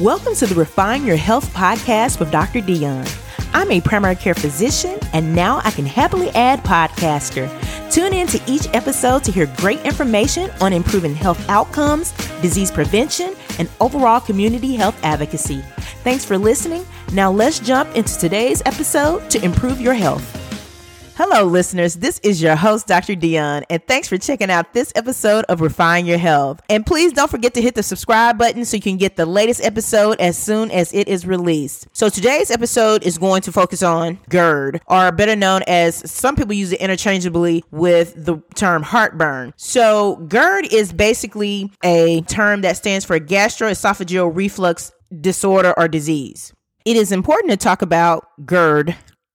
Welcome to the Refine Your Health podcast with Dr. Dion. I'm a primary care physician, and now I can happily add podcaster. Tune in to each episode to hear great information on improving health outcomes, disease prevention, and overall community health advocacy. Thanks for listening. Now let's jump into today's episode to improve your health. Hello, listeners. This is your host, Dr. Dion, and thanks for checking out this episode of Refine Your Health. And please don't forget to hit the subscribe button so you can get the latest episode as soon as it is released. So today's episode is going to focus on GERD, or better known as some people use it interchangeably with the term heartburn. So GERD is basically a term that stands for gastroesophageal reflux disorder or disease. It is important to talk about GERD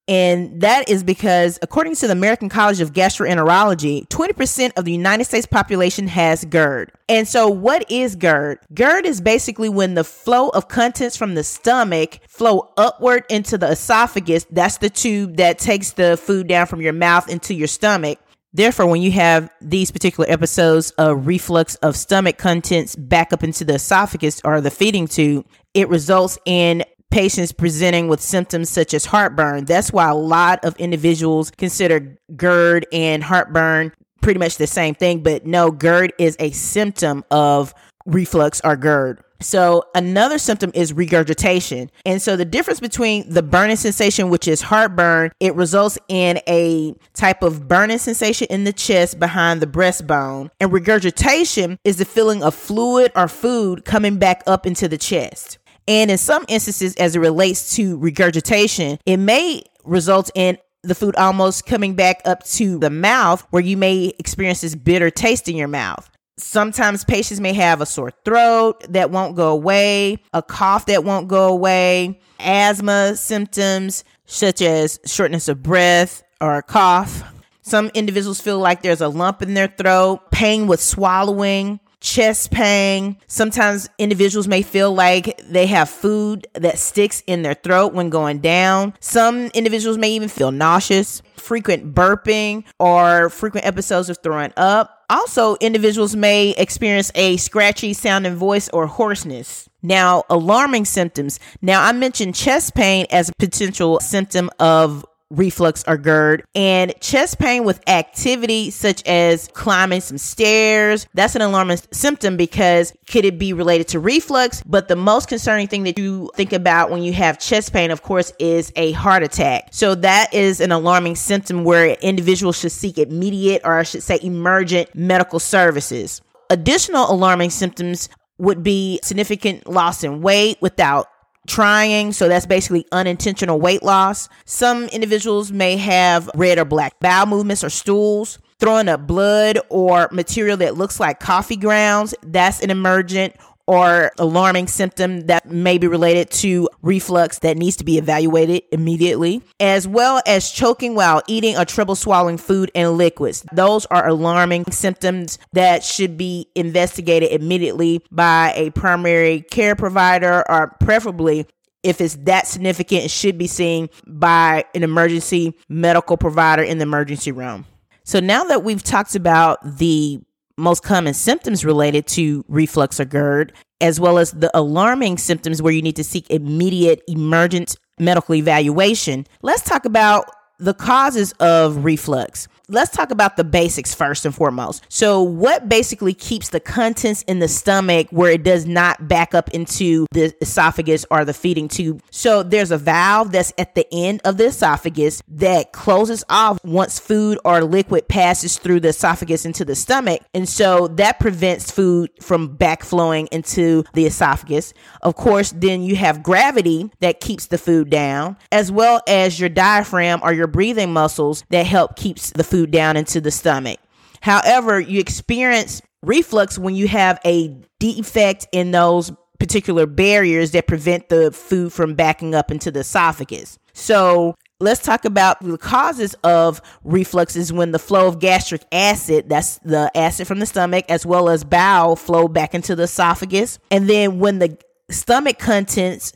and that is because, according to the American College of Gastroenterology, 20% of the United States population has GERD. And so, what is GERD? GERD is basically when the flow of contents from the stomach flow upward into the esophagus. That's the tube that takes the food down from your mouth into your stomach. Therefore, when you have these particular episodes of reflux of stomach contents back up into the esophagus or the feeding tube, it results in patients presenting with symptoms such as heartburn. That's why a lot of individuals consider GERD and heartburn pretty much the same thing, but no, GERD is a symptom of reflux or GERD. So another symptom is regurgitation. And so the difference between the burning sensation, which is heartburn, it results in a type of burning sensation in the chest behind the breastbone. And regurgitation is the feeling of fluid or food coming back up into the chest. And in some instances, as it relates to regurgitation, it may result in the food almost coming back up to the mouth where you may experience this bitter taste in your mouth. Sometimes patients may have a sore throat that won't go away, a cough that won't go away, asthma symptoms such as shortness of breath or a cough. Some individuals feel like there's a lump in their throat, pain with swallowing, chest pain. Sometimes individuals may feel like they have food that sticks in their throat when going down. Some individuals may even feel nauseous, frequent burping, or frequent episodes of throwing up. Also, individuals may experience a scratchy sounding voice or hoarseness. Now, alarming symptoms. Now, I mentioned chest pain as a potential symptom of reflux or GERD, and chest pain with activity such as climbing some stairs. That's an alarming symptom because could it be related to reflux? But the most concerning thing that you think about when you have chest pain, of course, is a heart attack. So that is an alarming symptom where individuals should seek immediate or I should say emergent medical services. Additional alarming symptoms would be significant loss in weight without trying. So that's basically unintentional weight loss. Some individuals may have red or black bowel movements or stools. Throwing up blood or material that looks like coffee grounds, that's an emergent or alarming symptom that may be related to reflux that needs to be evaluated immediately, as well as choking while eating or trouble swallowing food and liquids. Those are alarming symptoms that should be investigated immediately by a primary care provider or preferably if it's that significant, it should be seen by an emergency medical provider in the emergency room. So now that we've talked about the most common symptoms related to reflux or GERD, as well as the alarming symptoms where you need to seek immediate emergent medical evaluation, let's talk about the causes of reflux let's talk about the basics first and foremost. So, what basically keeps the contents in the stomach where it does not back up into the esophagus or the feeding tube? So, there's a valve that's at the end of the esophagus that closes off once food or liquid passes through the esophagus into the stomach. And so that prevents food from backflowing into the esophagus. Of course, then you have gravity that keeps the food down, as well as your diaphragm or your breathing muscles that help keeps the food food down into the stomach. However, you experience reflux when you have a defect in those particular barriers that prevent the food from backing up into the esophagus. So, let's talk about the causes of reflux is when the flow of gastric acid, that's the acid from the stomach, as well as bile flow back into the esophagus. And then when the stomach contents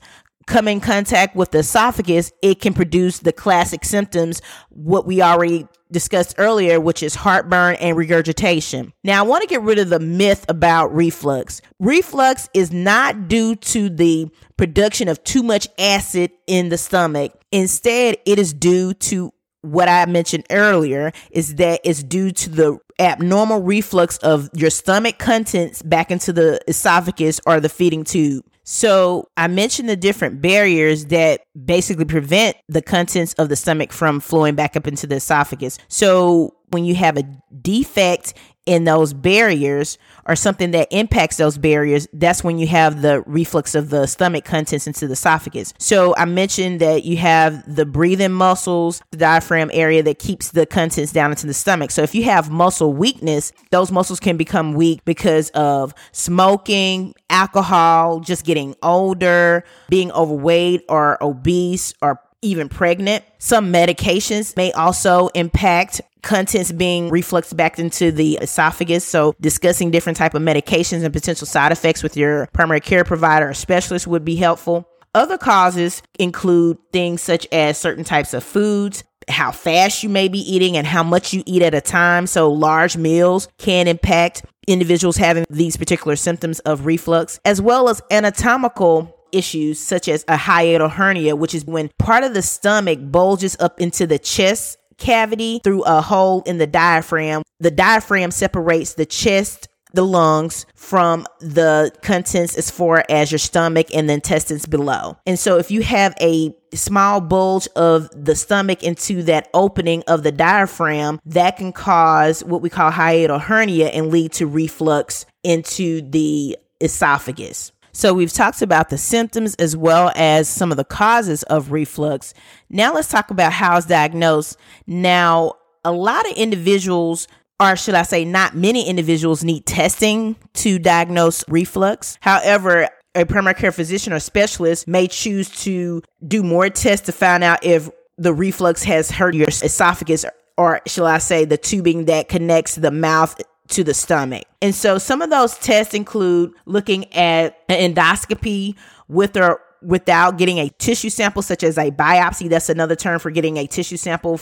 come in contact with the esophagus, it can produce the classic symptoms, what we already discussed earlier, which is heartburn and regurgitation. Now, I want to get rid of the myth about reflux. Reflux is not due to the production of too much acid in the stomach. Instead, it is due to what I mentioned earlier is that it's due to the abnormal reflux of your stomach contents back into the esophagus or the feeding tube. So I mentioned the different barriers that basically prevent the contents of the stomach from flowing back up into the esophagus. So when you have a defect in those barriers or something that impacts those barriers, that's when you have the reflux of the stomach contents into the esophagus. So I mentioned that you have the breathing muscles, the diaphragm area that keeps the contents down into the stomach. So if you have muscle weakness, those muscles can become weak because of smoking, alcohol, just getting older, being overweight or obese or even pregnant. Some medications may also impact contents being refluxed back into the esophagus. So discussing different type of medications and potential side effects with your primary care provider or specialist would be helpful. Other causes include things such as certain types of foods, how fast you may be eating and how much you eat at a time. So large meals can impact individuals having these particular symptoms of reflux, as well as anatomical issues such as a hiatal hernia, which is when part of the stomach bulges up into the chest cavity through a hole in the diaphragm. The diaphragm separates the chest the lungs from the contents as far as your stomach and the intestines below. And so if you have a small bulge of the stomach into that opening of the diaphragm, that can cause what we call hiatal hernia and lead to reflux into the esophagus. So we've talked about the symptoms as well as some of the causes of reflux. Now let's talk about how it's diagnosed. Now, a lot of individuals or should I say, not many individuals need testing to diagnose reflux. However, a primary care physician or specialist may choose to do more tests to find out if the reflux has hurt your esophagus or shall I say the tubing that connects the mouth to the stomach. And so some of those tests include looking at an endoscopy with or without getting a tissue sample, such as a biopsy. That's another term for getting a tissue sample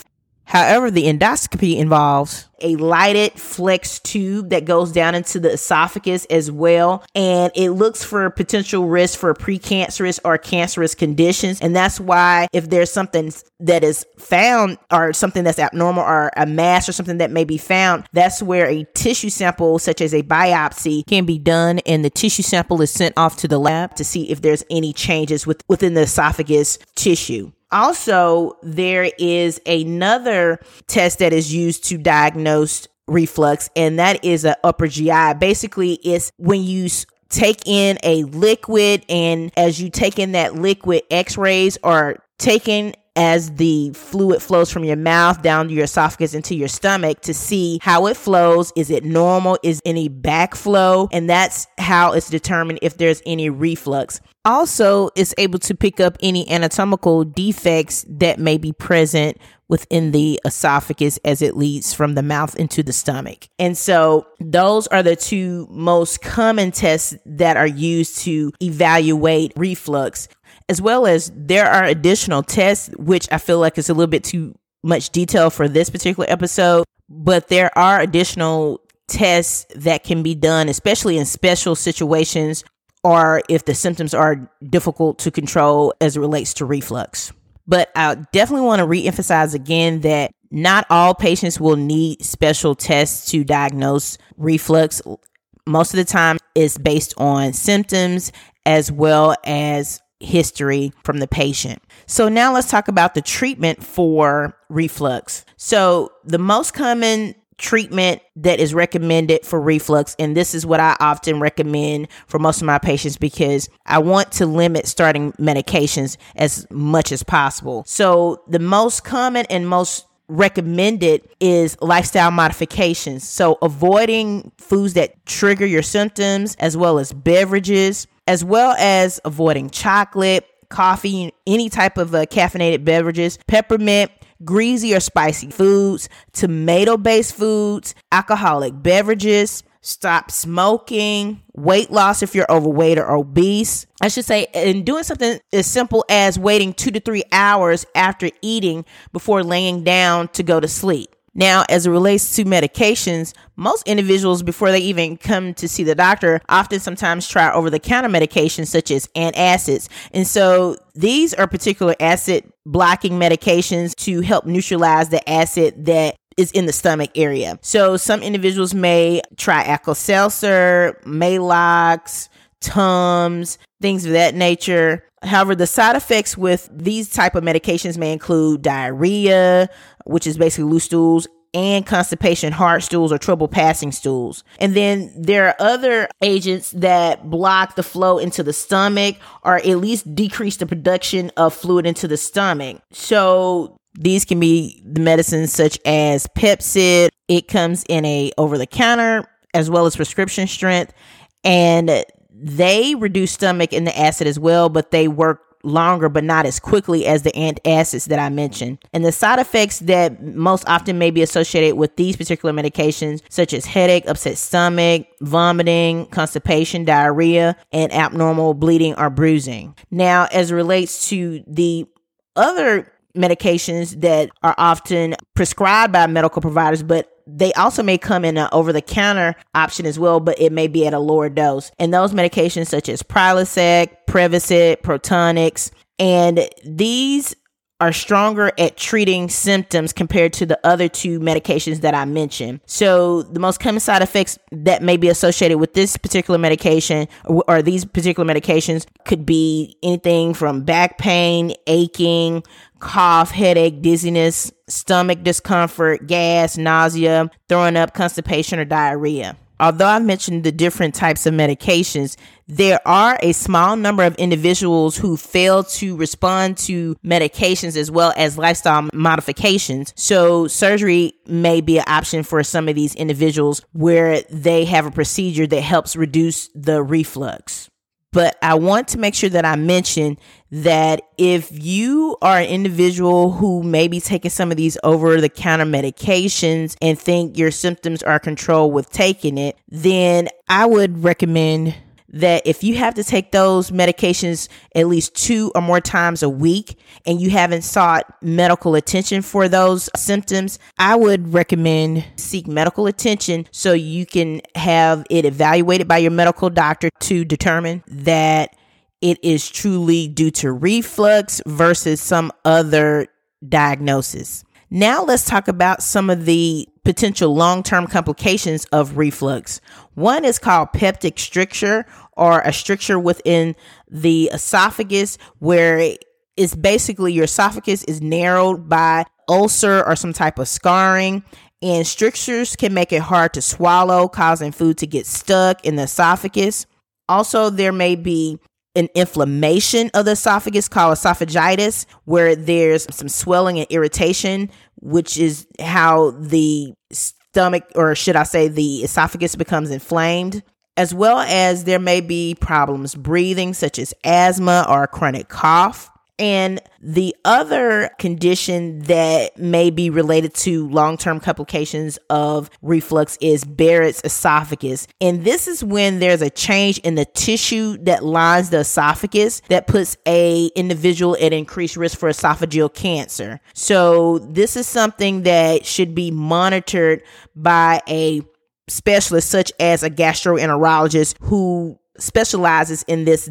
However, the endoscopy involves a lighted flex tube that goes down into the esophagus as well. And it looks for potential risk for precancerous or cancerous conditions. And that's why if there's something that is found or something that's abnormal or a mass or something that may be found, that's where a tissue sample such as a biopsy can be done. And the tissue sample is sent off to the lab to see if there's any changes with, within the esophagus tissue. Also, there is another test that is used to diagnose reflux, and that is an upper GI. Basically, it's when you take in a liquid, and as you take in that liquid, x rays are taken as the fluid flows from your mouth down your esophagus into your stomach to see how it flows. Is it normal? Is any backflow? And that's how it's determined if there's any reflux. Also, it's able to pick up any anatomical defects that may be present within the esophagus as it leads from the mouth into the stomach. And so those are the two most common tests that are used to evaluate reflux as well as there are additional tests, which I feel like is a little bit too much detail for this particular episode, but there are additional tests that can be done, especially in special situations or if the symptoms are difficult to control as it relates to reflux. But I definitely want to reemphasize again that not all patients will need special tests to diagnose reflux. Most of the time, it's based on symptoms as well as history from the patient. So now let's talk about the treatment for reflux. So the most common treatment that is recommended for reflux and this is what I often recommend for most of my patients because I want to limit starting medications as much as possible. So the most common and most recommended is lifestyle modifications. So avoiding foods that trigger your symptoms as well as beverages as well as avoiding chocolate, coffee, any type of uh, caffeinated beverages, peppermint, greasy or spicy foods, tomato based foods, alcoholic beverages, stop smoking, weight loss if you're overweight or obese. I should say, and doing something as simple as waiting two to three hours after eating before laying down to go to sleep. Now, as it relates to medications, most individuals, before they even come to see the doctor, often sometimes try over the counter medications such as antacids. And so these are particular acid blocking medications to help neutralize the acid that is in the stomach area. So some individuals may try Alka-Seltzer, Maalox, Tums, things of that nature. However, the side effects with these type of medications may include diarrhea, which is basically loose stools, and constipation, hard stools, or trouble passing stools. And then there are other agents that block the flow into the stomach or at least decrease the production of fluid into the stomach. So these can be the medicines such as Pepcid. It comes in a over the counter as well as prescription strength and they reduce stomach and the acid as well, but they work longer but not as quickly as the antacids that I mentioned. And the side effects that most often may be associated with these particular medications, such as headache, upset stomach, vomiting, constipation, diarrhea, and abnormal bleeding or bruising. Now, as it relates to the other medications that are often prescribed by medical providers, but they also may come in an over the counter option as well, but it may be at a lower dose. And those medications such as Prilosec, Prevacid, Protonix, and these are stronger at treating symptoms compared to the other two medications that I mentioned. So, the most common side effects that may be associated with this particular medication or, or, these particular medications could be anything from back pain, aching, cough, headache, dizziness, stomach discomfort, gas, nausea, throwing up, constipation, or diarrhea. Although I've mentioned the different types of medications, there are a small number of individuals who fail to respond to medications as well as lifestyle modifications. So surgery may be an option for some of these individuals where they have a procedure that helps reduce the reflux. But I want to make sure that I mention that if you are an individual who may be taking some of these over the counter medications and think your symptoms are controlled with taking it, then I would recommend that if you have to take those medications at least two or more times a week and you haven't sought medical attention for those symptoms, I would recommend seek medical attention so you can have it evaluated by your medical doctor to determine that it is truly due to reflux versus some other diagnosis. Now let's talk about some of the potential long-term complications of reflux. One is called peptic stricture or a stricture within the esophagus where it's basically your esophagus is narrowed by ulcer or some type of scarring and strictures can make it hard to swallow causing food to get stuck in the esophagus. Also there may be an inflammation of the esophagus called esophagitis, where there's some swelling and irritation, which is how the stomach, or should I say, the esophagus becomes inflamed. As well as there may be problems breathing, such as asthma or chronic cough. And the other condition that may be related to long term complications of reflux is Barrett's esophagus. And this is when there's a change in the tissue that lines the esophagus that puts a individual at increased risk for esophageal cancer. So this is something that should be monitored by a specialist such as a gastroenterologist who specializes in this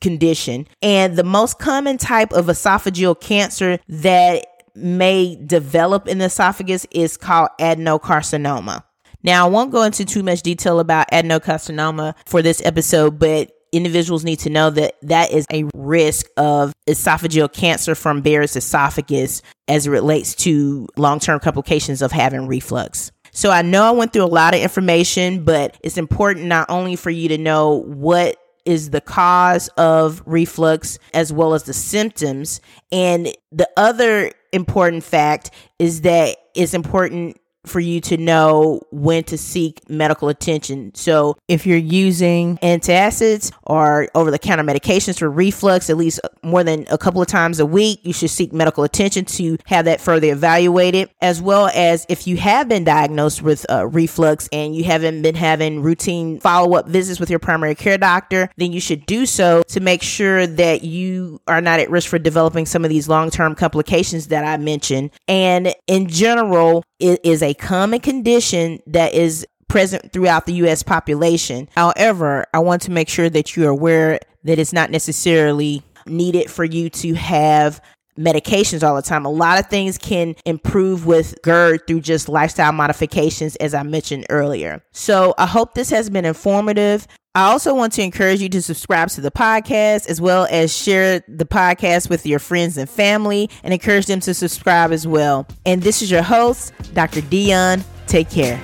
condition. And the most common type of esophageal cancer that may develop in the esophagus is called adenocarcinoma. Now, I won't go into too much detail about adenocarcinoma for this episode, but individuals need to know that that is a risk of esophageal cancer from Barrett's esophagus as it relates to long term complications of having reflux. So I know I went through a lot of information, but it's important not only for you to know what is the cause of reflux as well as the symptoms. And the other important fact is that it's important for you to know when to seek medical attention. So, if you're using antacids or over the counter medications for reflux at least more than a couple of times a week, you should seek medical attention to have that further evaluated. As well as if you have been diagnosed with uh, reflux and you haven't been having routine follow up visits with your primary care doctor, then you should do so to make sure that you are not at risk for developing some of these long term complications that I mentioned. And in general, it is a common condition that is present throughout the US population. However, I want to make sure that you're aware that it's not necessarily needed for you to have medications all the time. A lot of things can improve with GERD through just lifestyle modifications, as I mentioned earlier. So I hope this has been informative. I also want to encourage you to subscribe to the podcast as well as share the podcast with your friends and family and encourage them to subscribe as well. And this is your host, Dr. Dion. Take care.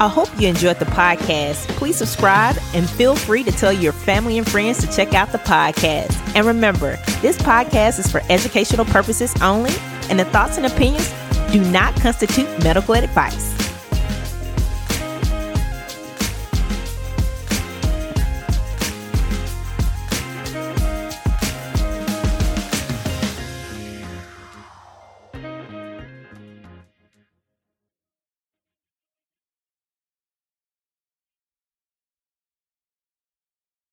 I hope you enjoyed the podcast. Please subscribe and feel free to tell your family and friends to check out the podcast. And remember, this podcast is for educational purposes only, and the thoughts and opinions do not constitute medical advice.